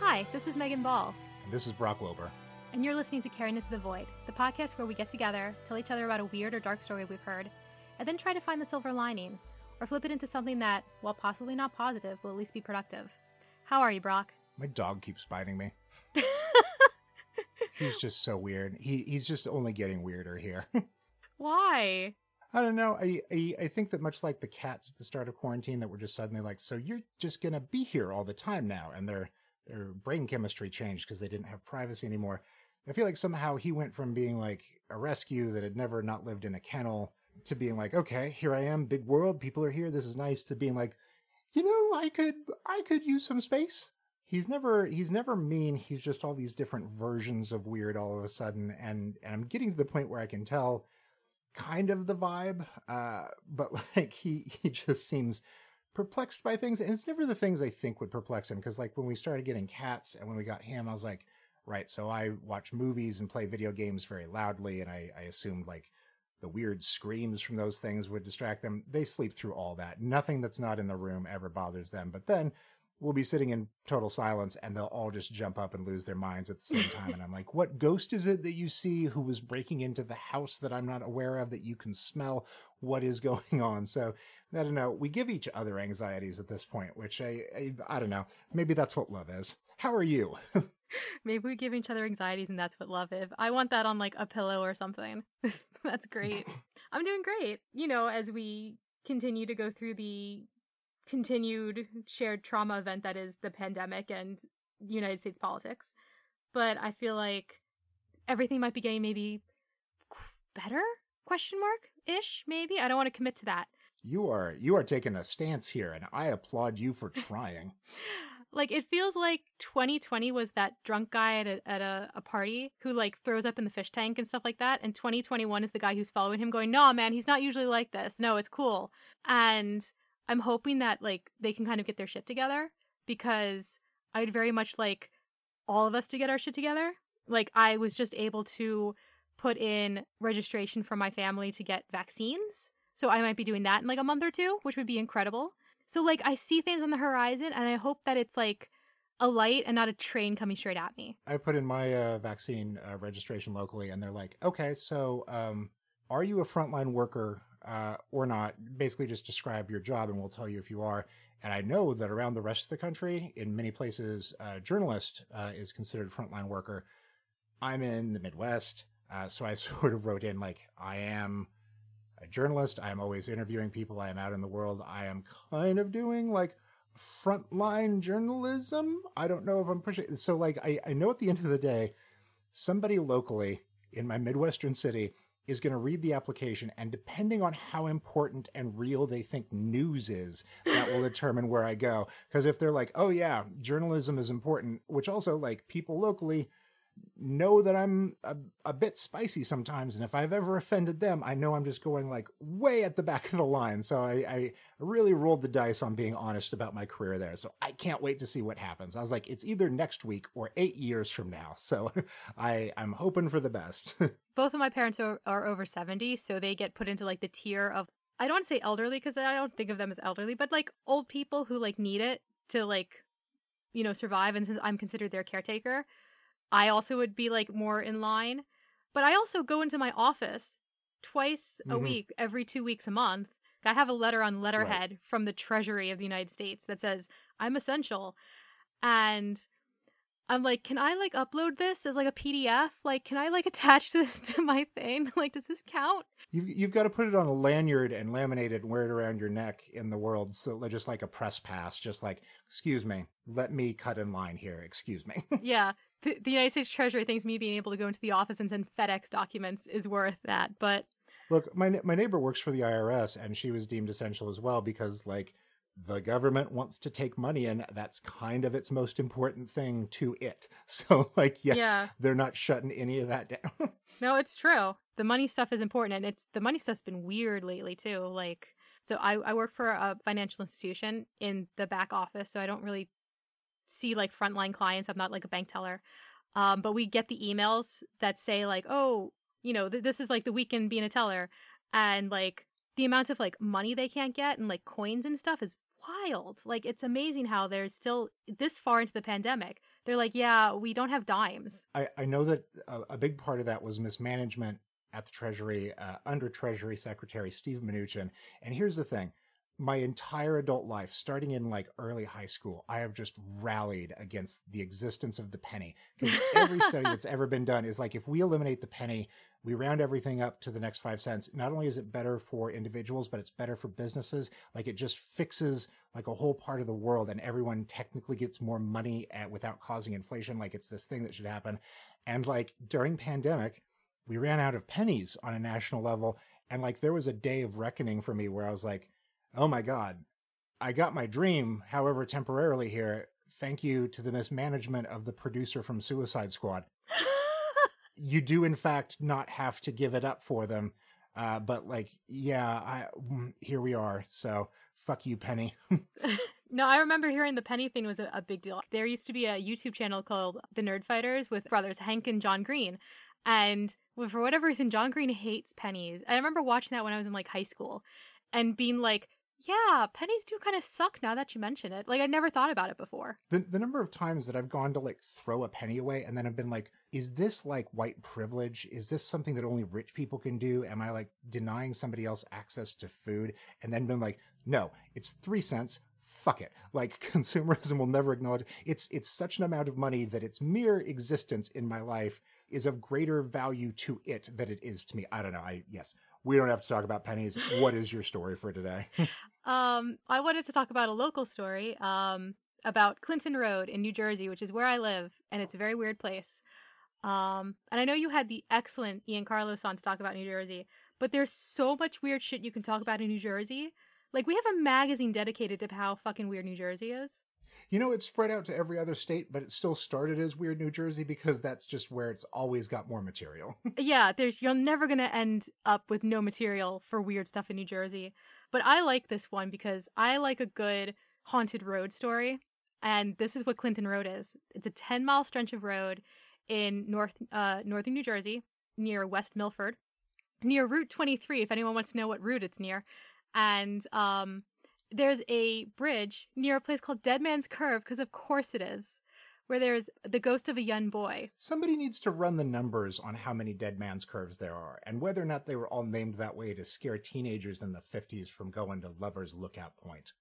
Hi, this is Megan Ball, And this is Brock Wilbur. and you're listening to Caring Into the Void, the podcast where we get together, tell each other about a weird or dark story we've heard, and then try to find the silver lining, or flip it into something that, while possibly not positive, will at least be productive. How are you, Brock? My dog keeps biting me. He's just so weird. He he's just only getting weirder here. Why? I don't know. I, I I think that much like the cats at the start of quarantine that were just suddenly like, so you're just gonna be here all the time now, and their their brain chemistry changed because they didn't have privacy anymore. I feel like somehow he went from being like a rescue that had never not lived in a kennel to being like, okay, here I am, big world, people are here, this is nice, to being like, you know, I could I could use some space. He's never he's never mean. He's just all these different versions of weird all of a sudden, and and I'm getting to the point where I can tell kind of the vibe, uh, but like he he just seems perplexed by things, and it's never the things I think would perplex him. Because like when we started getting cats and when we got him, I was like, right. So I watch movies and play video games very loudly, and I I assumed like the weird screams from those things would distract them. They sleep through all that. Nothing that's not in the room ever bothers them. But then we'll be sitting in total silence and they'll all just jump up and lose their minds at the same time. and I'm like, what ghost is it that you see who was breaking into the house that I'm not aware of that you can smell? What is going on? So I don't know. We give each other anxieties at this point, which I, I, I don't know. Maybe that's what love is. How are you? Maybe we give each other anxieties and that's what love is. I want that on like a pillow or something. that's great. I'm doing great. You know, as we continue to go through the continued shared trauma event that is the pandemic and United States politics. But I feel like everything might be getting maybe better? Question mark ish, maybe. I don't want to commit to that. You are you are taking a stance here, and I applaud you for trying. like it feels like 2020 was that drunk guy at a, at a, a party who like throws up in the fish tank and stuff like that and 2021 is the guy who's following him going no man he's not usually like this. No it's cool. And i'm hoping that like they can kind of get their shit together because i'd very much like all of us to get our shit together. Like i was just able to put in registration for my family to get vaccines so i might be doing that in like a month or two which would be incredible so like I see things on the horizon and I hope that it's like a light and not a train coming straight at me. I put in my uh, vaccine uh, registration locally, and they're like, "Okay, so um, are you a frontline worker uh, or not? Basically, just describe your job, and we'll tell you if you are." And I know that around the rest of the country, in many places, uh, journalist uh, is considered frontline worker. I'm in the Midwest, uh, so I sort of wrote in like, "I am." A journalist. I am always interviewing people. I am out in the world. I am kind of doing like frontline journalism. I don't know if I'm pushing. So, like, I, I know at the end of the day, somebody locally in my Midwestern city is going to read the application, and depending on how important and real they think news is, that will determine where I go. Because if they're like, oh, yeah, journalism is important, which also, like, people locally know that I'm a, a bit spicy sometimes, and if I've ever offended them, I know I'm just going like way at the back of the line. So I, I really rolled the dice on being honest about my career there. So I can't wait to see what happens. I was like, it's either next week or eight years from now. So I I'm hoping for the best. Both of my parents are, are over 70, so they get put into like the tier of I don't want to say elderly because I don't think of them as elderly, but like old people who like need it to like you know survive and since I'm considered their caretaker, I also would be like more in line. But I also go into my office twice a Mhm. week, every two weeks a month. I have a letter on letterhead from the Treasury of the United States that says I'm essential. And I'm like, can I like upload this as like a PDF? Like, can I like attach this to my thing? Like, does this count? You've you've got to put it on a lanyard and laminate it and wear it around your neck in the world. So just like a press pass, just like, excuse me, let me cut in line here. Excuse me. yeah. The, the United States Treasury thinks me being able to go into the office and send FedEx documents is worth that. But Look, my my neighbor works for the IRS, and she was deemed essential as well because like the government wants to take money, and that's kind of its most important thing to it. So like, yes, Yeah. they're not shutting any of that down. no, it's true. The money stuff is important. And it's the money stuff's been weird lately, too. Like, So I, I work for a financial institution in the back office, so I don't really see like frontline clients. I'm not like a bank teller. Um, but we get the emails that say like, oh, you know, th- this is like the weekend being a teller, and like the amount of like money they can't get and like coins and stuff is wild. Like it's amazing how there's still this far into the pandemic. They're like, yeah, we don't have dimes. I, I know that a, a big part of that was mismanagement at the Treasury uh, under Treasury Secretary Steve Mnuchin. And here's the thing my entire adult life, starting in like early high school, I have just rallied against the existence of the penny. Because every study that's ever been done is like if we eliminate the penny, we round everything up to the next five cents. Not only is it better for individuals, but it's better for businesses. Like it just fixes like a whole part of the world and everyone technically gets more money at, without causing inflation. Like it's this thing that should happen. And like during pandemic, we ran out of pennies on a national level. And like there was a day of reckoning for me where I was like, oh my God, I got my dream, however, temporarily here. Thank you to the mismanagement of the producer from Suicide Squad. you do, in fact, not have to give it up for them. Uh, but, like, yeah, I, mm, here we are. So, fuck you, Penny. no, I remember hearing the penny thing was a, a big deal. There used to be a YouTube channel called The Nerd Fighters with brothers Hank and John Green. And for whatever reason, John Green hates pennies. I remember watching that when I was in like high school and being like, yeah, pennies do kind of suck now that you mention it. Like I never thought about it before. The the number of times that I've gone to like throw a penny away and then I've been like, is this like white privilege? Is this something that only rich people can do? Am I like denying somebody else access to food? And then been like, no, it's three cents. Fuck it. Like consumerism will never acknowledge it's it's such an amount of money that its mere existence in my life is of greater value to it than it is to me. I don't know. I yes, we don't have to talk about pennies. What is your story for today? um, I wanted to talk about a local story um, about Clinton Road in New Jersey, which is where I live, and it's a very weird place. Um, and I know you had the excellent Ian Carlos on to talk about New Jersey, but there's so much weird shit you can talk about in New Jersey. Like we have a magazine dedicated to how fucking weird New Jersey is. You know, it's spread out to every other state, but it still started as Weird New Jersey because that's just where it's always got more material. yeah, there's you're never gonna end up with no material for weird stuff in New Jersey. But I like this one because I like a good haunted road story. And this is what Clinton Road is. It's a 10 mile stretch of road in north uh, northern New Jersey near West Milford, near Route 23. If anyone wants to know what route it's near, and um, there's a bridge near a place called Dead Man's Curve, because of course it is, where there's the ghost of a young boy. Somebody needs to run the numbers on how many Dead Man's Curves there are, and whether or not they were all named that way to scare teenagers in the 50s from going to Lover's Lookout Point.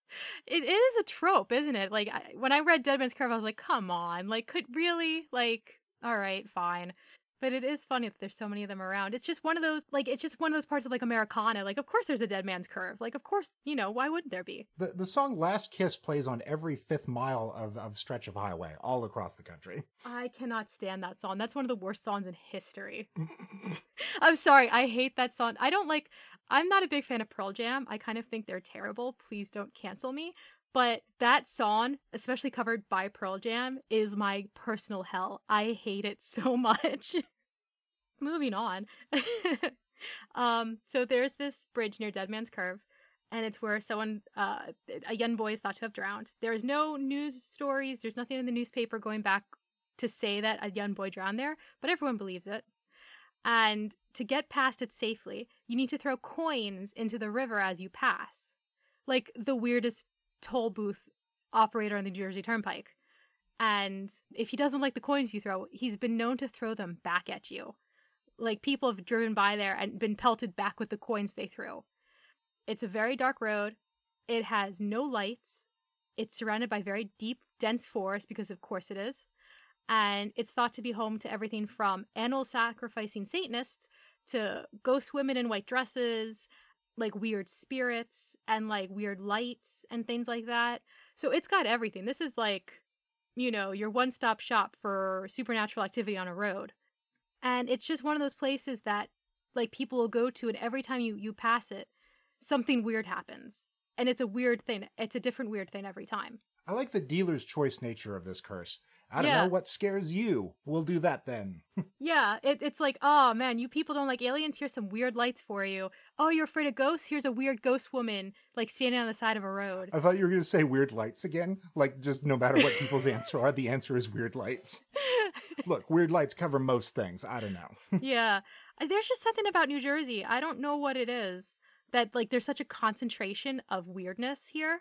It is a trope, isn't it? Like, I, when I read Dead Man's Curve, I was like, come on, like, could really? Like, all right, fine. But it is funny that there's so many of them around. It's just one of those like it's just one of those parts of like Americana. Like of course there's a dead man's curve. Like of course, you know, why wouldn't there be? The the song Last Kiss plays on every fifth mile of, of stretch of highway all across the country. I cannot stand that song. That's one of the worst songs in history. I'm sorry, I hate that song. I don't like I'm not a big fan of Pearl Jam. I kind of think they're terrible. Please don't cancel me. But that song, especially covered by Pearl Jam, is my personal hell. I hate it so much. Moving on. um, so there's this bridge near Dead Man's Curve, and it's where someone, uh, a young boy is thought to have drowned. There is no news stories, there's nothing in the newspaper going back to say that a young boy drowned there, but everyone believes it. And to get past it safely, you need to throw coins into the river as you pass. Like the weirdest toll booth operator on the New Jersey Turnpike. And if he doesn't like the coins you throw, he's been known to throw them back at you. Like people have driven by there and been pelted back with the coins they threw. It's a very dark road. It has no lights. It's surrounded by very deep, dense forest because, of course, it is. And it's thought to be home to everything from animal sacrificing Satanists to ghost women in white dresses like weird spirits and like weird lights and things like that. So it's got everything. This is like, you know, your one stop shop for supernatural activity on a road. And it's just one of those places that like people will go to and every time you you pass it, something weird happens. And it's a weird thing. It's a different weird thing every time. I like the dealer's choice nature of this curse. I don't Yeah. know what scares you. We'll do that then. Yeah, it, it's like, oh man, you people don't like aliens. Here's some weird lights for you. Oh, you're afraid of ghosts? Here's a weird ghost woman like standing on the side of a road. I thought you were going to say weird lights again. Like, just no matter what people's answer are, the answer is weird lights. Look, weird lights cover most things. I don't know. yeah, Uh, there's just something about New Jersey. I don't know what it is that like there's such a concentration of weirdness here.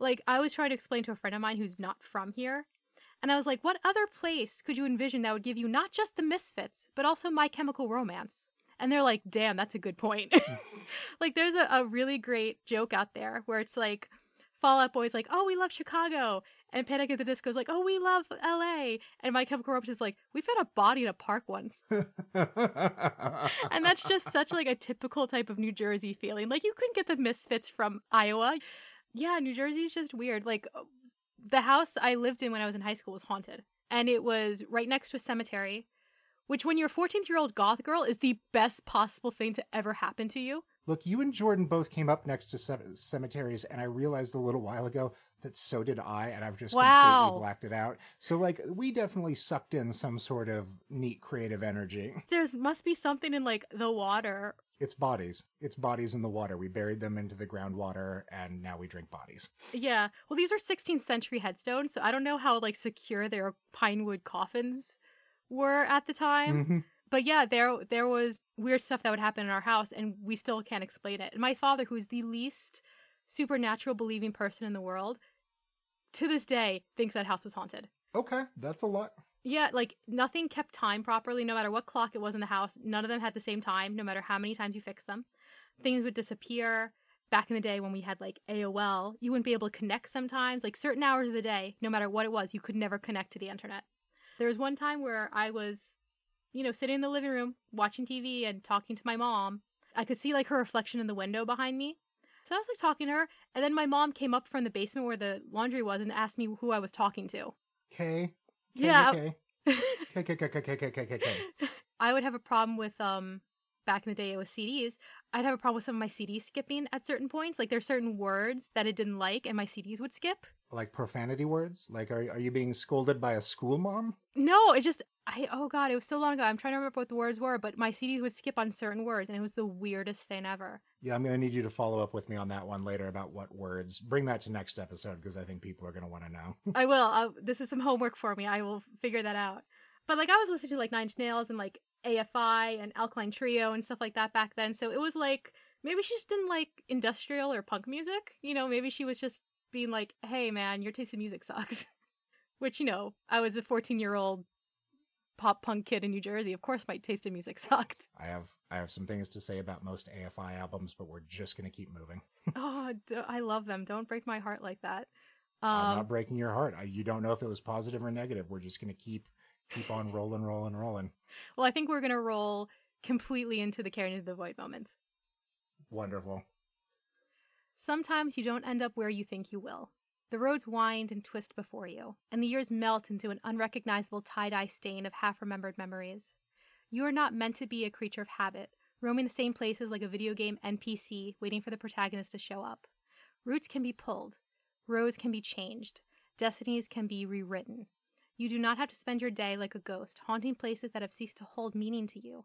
Like I was trying to explain to a friend of mine who's not from here, and I was like, what other place could you envision that would give you not just the Misfits, but also My Chemical Romance? And they're like, damn, that's a good point. like there's a, a really great joke out there where it's like Fall Out Boy's like, oh, we love Chicago. And Panic at the Disco's like, oh, we love LA. And My Chemical Romance is like, we found a body in a park once. And that's just such like a typical type of New Jersey feeling. Like you couldn't get the misfits from Iowa. Yeah, New Jersey's just weird. Like the house I lived in when I was in high school was haunted. And it was right next to a cemetery, which when you're a 14 year old goth girl is the best possible thing to ever happen to you. Look, you and Jordan both came up next to ce- cemeteries, and I realized a little while ago that so did I, and I've just Wow. completely blacked it out. So, like, we definitely sucked in some sort of neat creative energy. There must be something in like the water. It's bodies. It's bodies in the water. We buried them into the groundwater, and now we drink bodies. Yeah. Well, these are 16th century headstones, so I don't know how like secure their pine wood coffins were at the time. Mhm. but yeah, there there was weird stuff that would happen in our house, and we still can't explain it. And my father, who is the least supernatural believing person in the world, to this day thinks that house was haunted. Okay, that's a lot. Yeah, like nothing kept time properly, no matter what clock it was in the house. None of them had the same time, no matter how many times you fixed them. Things would disappear. Back in the day when we had like AOL, you wouldn't be able to connect sometimes. Like certain hours of the day, no matter what it was, you could never connect to the internet. There was one time where I was, you know, sitting in the living room watching TV and talking to my mom. I could see like her reflection in the window behind me. So I was like talking to her, and then my mom came up from the basement where the laundry was and asked me who I was talking to. K. Yeah. I would have a problem with um back in the day it was CDs. I'd have a problem with some of my CDs skipping at certain points. Like there's certain words that it didn't like and my CDs would skip. Like profanity words? Like are are you being scolded by a school mom? No, it just I oh god, it was so long ago. I'm trying to remember what the words were, but my CDs would skip on certain words and it was the weirdest thing ever. Yeah, I'm going to need you to follow up with me on that one later about what words. Bring that to next episode because I think people are going to want to know. I will. i this is some homework for me. I will figure that out. But like I was listening to like Nine Inch Nails and like AFI and Alkaline Trio and stuff like that back then. So it was like maybe she just didn't like industrial or punk music. You know, maybe she was just being like, "Hey man, your taste in music sucks." Which you know, I was a 14 year old pop punk kid in New Jersey. Of course, my taste in music sucked. I have I have some things to say about most AFI albums, but we're just going to keep moving. oh, d- I love them. Don't break my heart like that. I'm Um, not breaking your heart. I, you don't know if it was positive or negative. We're just going to keep keep on rolling, rolling, rolling. well, I think we're gonna roll completely into the Caring into the Void moment. Wonderful. Sometimes you don't end up where you think you will. The roads wind and twist before you, and the years melt into an unrecognizable tie dye stain of half remembered memories. You are not meant to be a creature of habit, roaming the same places like a video game NPC, waiting for the protagonist to show up. Routes can be pulled, roads can be changed, destinies can be rewritten. You do not have to spend your day like a ghost, haunting places that have ceased to hold meaning to you.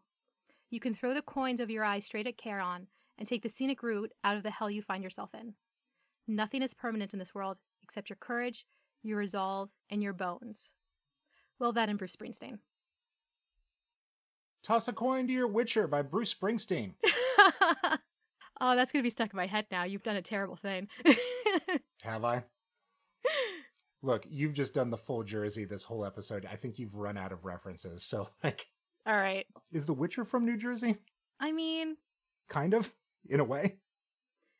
You can throw the coins of your eyes straight at Charon and take the scenic route out of the hell you find yourself in. Nothing is permanent in this world except your courage, your resolve, and your bones. Well, that and Bruce Springsteen. Toss a coin to your Witcher by Bruce Springsteen. oh, that's going to be stuck in my head now. You've done a terrible thing. Have I? Look, you've just done the full Jersey this whole episode. I think you've run out of references. So, like, All right. is The Witcher from New Jersey? I mean, Kind of, in a way.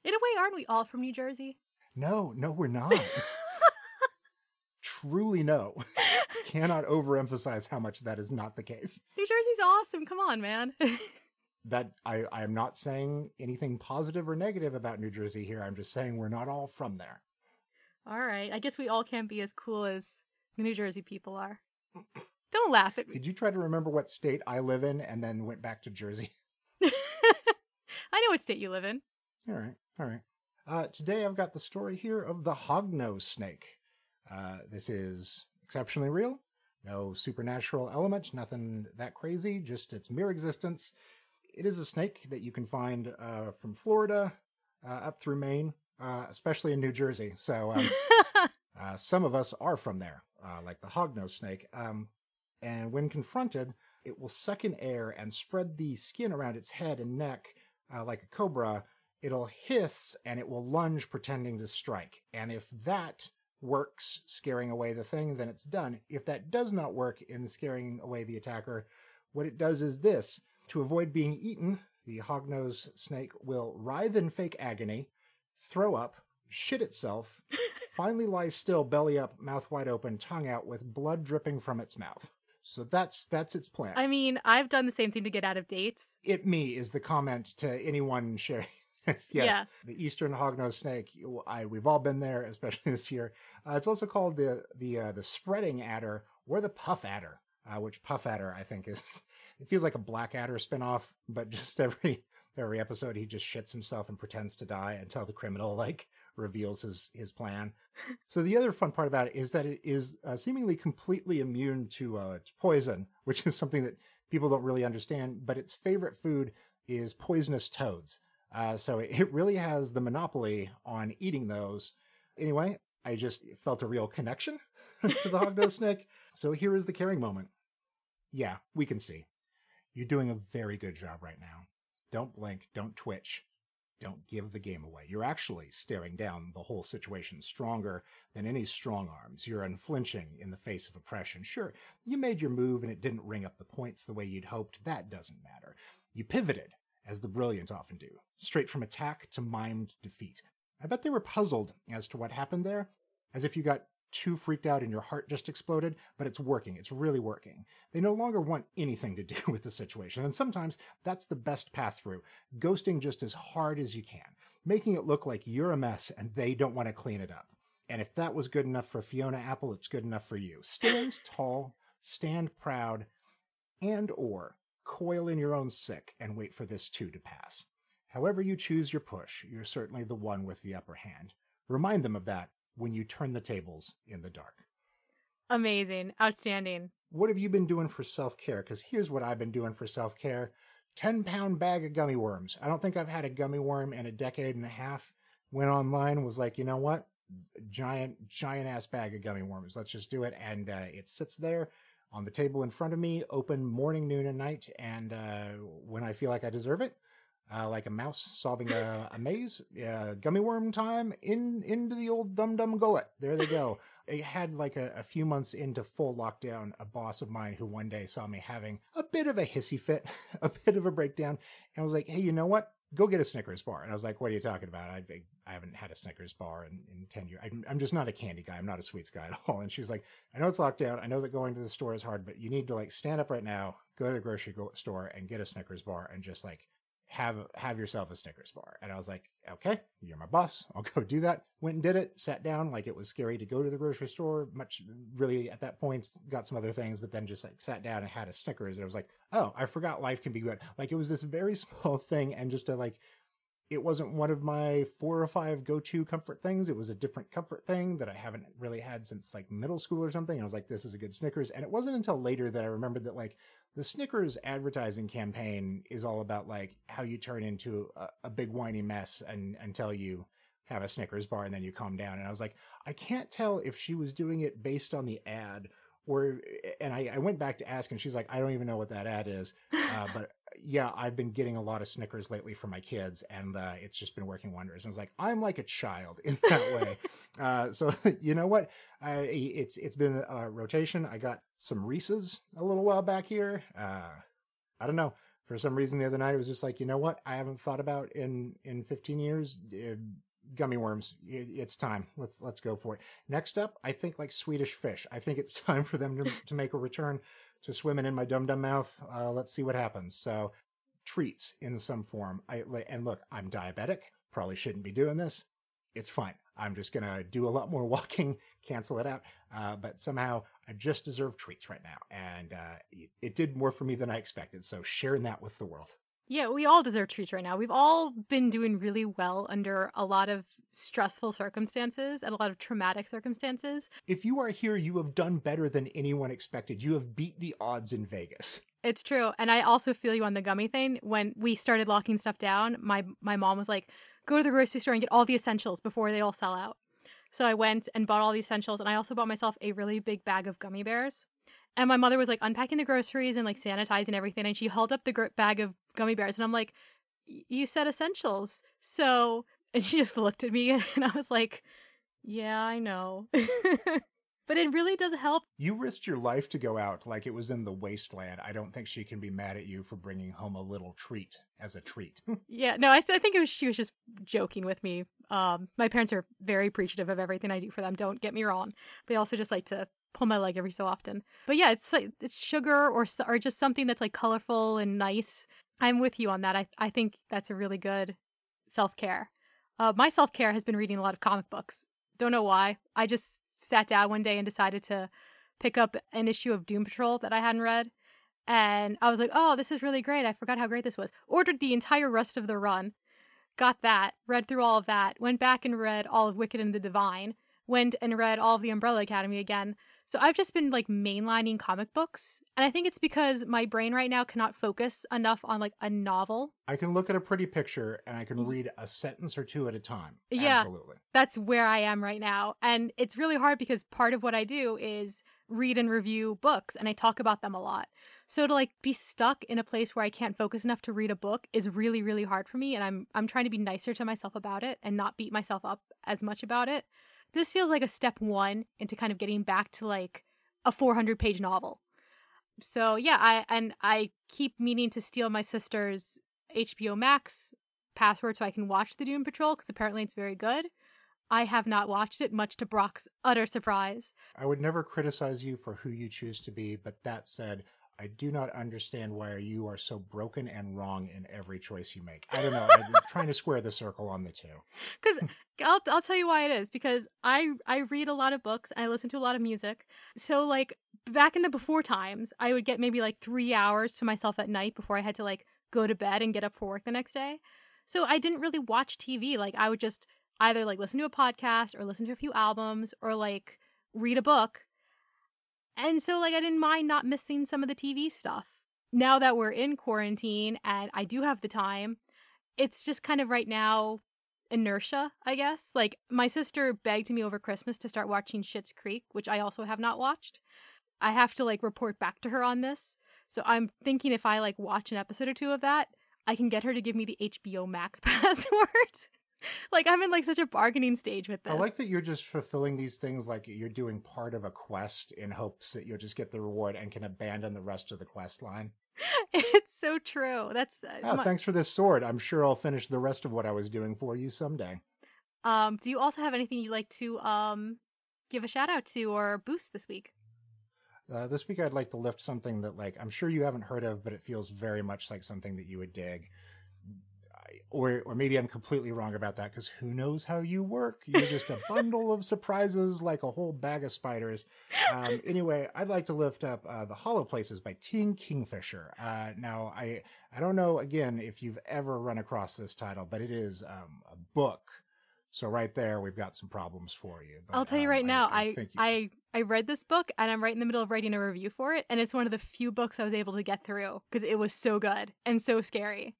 in a way, aren't we all from New Jersey? No, no, we're not. Truly, no. Cannot overemphasize how much that is not the case. New Jersey's awesome. Come on, man. That I, I am not saying anything positive or negative about New Jersey here. I'm just saying we're not all from there. all right. I guess we all can't be as cool as the New Jersey people are. Don't laugh at me. Did you try to remember what state I live in and then went back to Jersey? I know what state you live in. All right, all right. Uh, today I've got the story here of the hognose snake. Uh, this is exceptionally real. No supernatural element, nothing that crazy, just its mere existence. It is a snake that you can find uh, from Florida uh, up through Maine, uh, especially in New Jersey. So um, uh, some of us are from there, uh, like the hognose snake. Um, and when confronted, it will suck in air and spread the skin around its head and neck uh, like a cobra. It'll hiss and it will lunge pretending to strike. And if that works scaring away the thing, then it's done. If that does not work in scaring away the attacker, what it does is this. To avoid being eaten, the hognose snake will writhe in fake agony, throw up, shit itself, finally lies still, belly up, mouth wide open, tongue out, with blood dripping from its mouth. So that's that's its plan. I mean, I've done the same thing to get out of dates. it me is the comment to anyone sharing. Yes, Yeah. the eastern hognose snake. I we've all been there, especially this year. Uh, it's also called the the uh, the spreading adder or the puff adder, uh, which puff adder I think is. It feels like a Blackadder spinoff, but just every every episode he just shits himself and pretends to die until the criminal like reveals his his plan. So the other fun part about it is that it is uh, seemingly completely immune to, uh, to poison, which is something that people don't really understand. But its favorite food is poisonous toads. Uh, so it, it really has the monopoly on eating those. Anyway, I just felt a real connection to the hognose snake. So here is the caring moment. Yeah, we can see. You're doing a very good job right now. Don't blink, don't twitch, don't give the game away. You're actually staring down the whole situation stronger than any strong arms. You're unflinching in the face of oppression. Sure, you made your move and it didn't ring up the points the way you'd hoped. That doesn't matter. You pivoted, as the brilliant often do, straight from attack to mimed defeat. I bet they were puzzled as to what happened there, as if you got too freaked out and your heart just exploded, but it's working. It's really working. They no longer want anything to do with the situation, and sometimes that's the best path through ghosting just as hard as you can, making it look like you're a mess and they don't want to clean it up. And if that was good enough for Fiona Apple, it's good enough for you. Stand tall, stand proud, and or coil in your own sick and wait for this too to pass. However you choose your push, you're certainly the one with the upper hand. Remind them of that when you turn the tables in the dark. Amazing. Outstanding. What have you been doing for self care? Because here's what I've been doing for self care 10 pound bag of gummy worms. I don't think I've had a gummy worm in a decade and a half. Went online, was like, you know what? Giant, giant ass bag of gummy worms. Let's just do it. And uh, it sits there on the table in front of me, open morning, noon, and night. And uh, when I feel like I deserve it, uh, like a mouse solving a, a maze, uh, gummy worm time in into the old dum dum gullet. There they go. I had like a, a few months into full lockdown, a boss of mine who one day saw me having a bit of a hissy fit, a bit of a breakdown, and was like, "Hey, you know what? Go get a Snickers bar." And I was like, "What are you talking about? I I haven't had a Snickers bar in, in ten years. I'm, I'm just not a candy guy. I'm not a sweets guy at all." And she's like, "I know it's locked down. I know that going to the store is hard, but you need to like stand up right now, go to the grocery store, and get a Snickers bar, and just like." Have have yourself a Snickers bar. And I was like, okay, you're my boss. I'll go do that. Went and did it, sat down like it was scary to go to the grocery store. Much really at that point, got some other things, but then just like sat down and had a Snickers. And I was like, oh, I forgot life can be good. Like it was this very small thing and just a like it wasn't one of my four or five go-to comfort things. It was a different comfort thing that I haven't really had since like middle school or something. And I was like, this is a good Snickers. And it wasn't until later that I remembered that like the Snickers advertising campaign is all about like how you turn into a, a big whiny mess and until you have a Snickers bar and then you calm down. And I was like, I can't tell if she was doing it based on the ad or, and I, I went back to ask and she's like, I don't even know what that ad is. Uh, but yeah, I've been getting a lot of Snickers lately for my kids, and uh, it's just been working wonders. And I was like, I'm like a child in that way. uh, so you know what? I, it's it's been a rotation. I got some Reese's a little while back here. Uh, I don't know. For some reason, the other night it was just like, you know what? I haven't thought about in in 15 years. Uh, gummy worms. It's time. Let's let's go for it. Next up, I think like Swedish fish. I think it's time for them to to make a return to swimming in my dum dum mouth. Uh, let's see what happens. So, treats in some form. I and look, I'm diabetic. Probably shouldn't be doing this. It's fine. I'm just gonna do a lot more walking, cancel it out. Uh, but somehow, I just deserve treats right now, and uh, it did more for me than I expected. So, sharing that with the world. Yeah, we all deserve treats right now. We've all been doing really well under a lot of stressful circumstances and a lot of traumatic circumstances. If you are here, you have done better than anyone expected. You have beat the odds in Vegas. It's true. And I also feel you on the gummy thing. When we started locking stuff down, my my mom was like, "Go to the grocery store and get all the essentials before they all sell out." So I went and bought all the essentials and I also bought myself a really big bag of gummy bears. And my mother was like unpacking the groceries and like sanitizing everything and she held up the gr- bag of gummy bears and I'm like, "You said essentials." So and she just looked at me and I was like, "Yeah, I know." but it really does help. You risked your life to go out like it was in the wasteland. I don't think she can be mad at you for bringing home a little treat as a treat. Yeah, no, I, I think it was she was just joking with me. Um, my parents are very appreciative of everything I do for them. Don't get me wrong. They also just like to pull my leg every so often. But yeah, it's like it's sugar or or just something that's like colorful and nice. I'm with you on that. I I think that's a really good self care. Uh, my self care has been reading a lot of comic books. Don't know why. I just sat down one day and decided to pick up an issue of Doom Patrol that I hadn't read. And I was like, oh, this is really great. I forgot how great this was. Ordered the entire rest of the run, got that, read through all of that, went back and read all of Wicked and the Divine, went and read all of the Umbrella Academy again. So I've just been like mainlining comic books. And I think it's because my brain right now cannot focus enough on like a novel. I can look at a pretty picture and I can mm-hmm. read a sentence or two at a time. Yeah. Absolutely. That's where I am right now. And it's really hard because part of what I do is read and review books and I talk about them a lot. So to like be stuck in a place where I can't focus enough to read a book is really really hard for me and I'm I'm trying to be nicer to myself about it and not beat myself up as much about it. This feels like a step 1 into kind of getting back to like a 400 page novel. So yeah, I and I keep meaning to steal my sister's HBO Max password so I can watch the Doom Patrol because apparently it's very good. I have not watched it, much to Brock's utter surprise. I would never criticize you for who you choose to be, but that said, I do not understand why you are so broken and wrong in every choice you make. I don't know. I'm trying to square the circle on the two. Because I'll I'll tell you why it is because I I read a lot of books and I listen to a lot of music. So like back in the before times, I would get maybe like three hours to myself at night before I had to like go to bed and get up for work the next day. So I didn't really watch TV. Like I would just either like listen to a podcast or listen to a few albums or like read a book. And so like I didn't mind not missing some of the TV stuff. Now that we're in quarantine and I do have the time, it's just kind of right now inertia, I guess. Like my sister begged me over Christmas to start watching Schitt's Creek, which I also have not watched. I have to like report back to her on this. So I'm thinking if I like watch an episode or two of that, I can get her to give me the HBO Max password. like I'm in like such a bargaining stage with this. I like that you're just fulfilling these things like you're doing part of a quest in hopes that you'll just get the reward and can abandon the rest of the quest line. it's so true. That's uh, Oh, my- thanks for this sword. I'm sure I'll finish the rest of what I was doing for you someday. um do you also have anything you'd like to um give a shout out to or boost this week? Uh, this week, I'd like to lift something that, like, I'm sure you haven't heard of, but it feels very much like something that you would dig. I- Or, or maybe I'm completely wrong about that because who knows how you work? You're just a bundle of surprises, like a whole bag of spiders. Um, anyway, I'd like to lift up uh, the Hollow Places by T. Kingfisher. Uh, now, I I don't know again if you've ever run across this title, but it is um, a book. So right there, we've got some problems for you. But, I'll tell you um, right now, I think you- I, I read this book and I'm right in the middle of writing a review for it, and it's one of the few books I was able to get through because it was so good and so scary.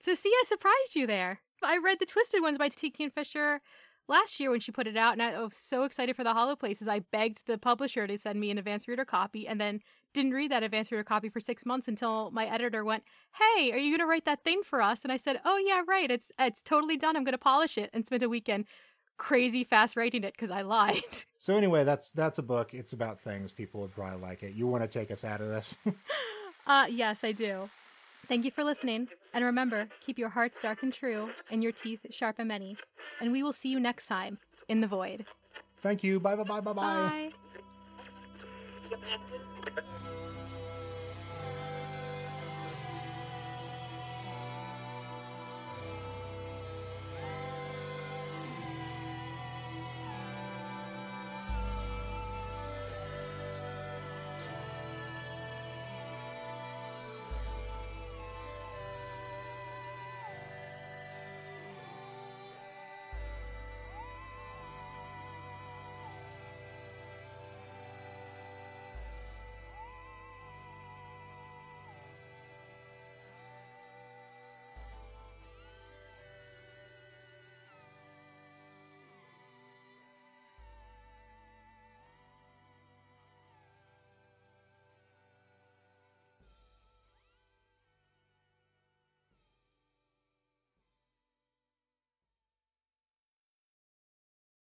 So see, I surprised you there. I read the Twisted Ones by T. Fisher last year when she put it out, and I was so excited for the Hollow Places. I begged the publisher to send me an advanced reader copy, and then didn't read that advanced reader copy for six months until my editor went, "Hey, are you going to write that thing for us?" And I said, "Oh yeah, right. It's it's totally done. I'm going to polish it." And spent a weekend crazy fast writing it because I lied. So anyway, that's that's a book. It's about things. People would probably like it. You want to take us out of this? uh, yes, I do. Thank you for listening. And remember, keep your hearts dark and true and your teeth sharp and many. And we will see you next time in the void. Thank you. Bye bye bye bye bye. Bye.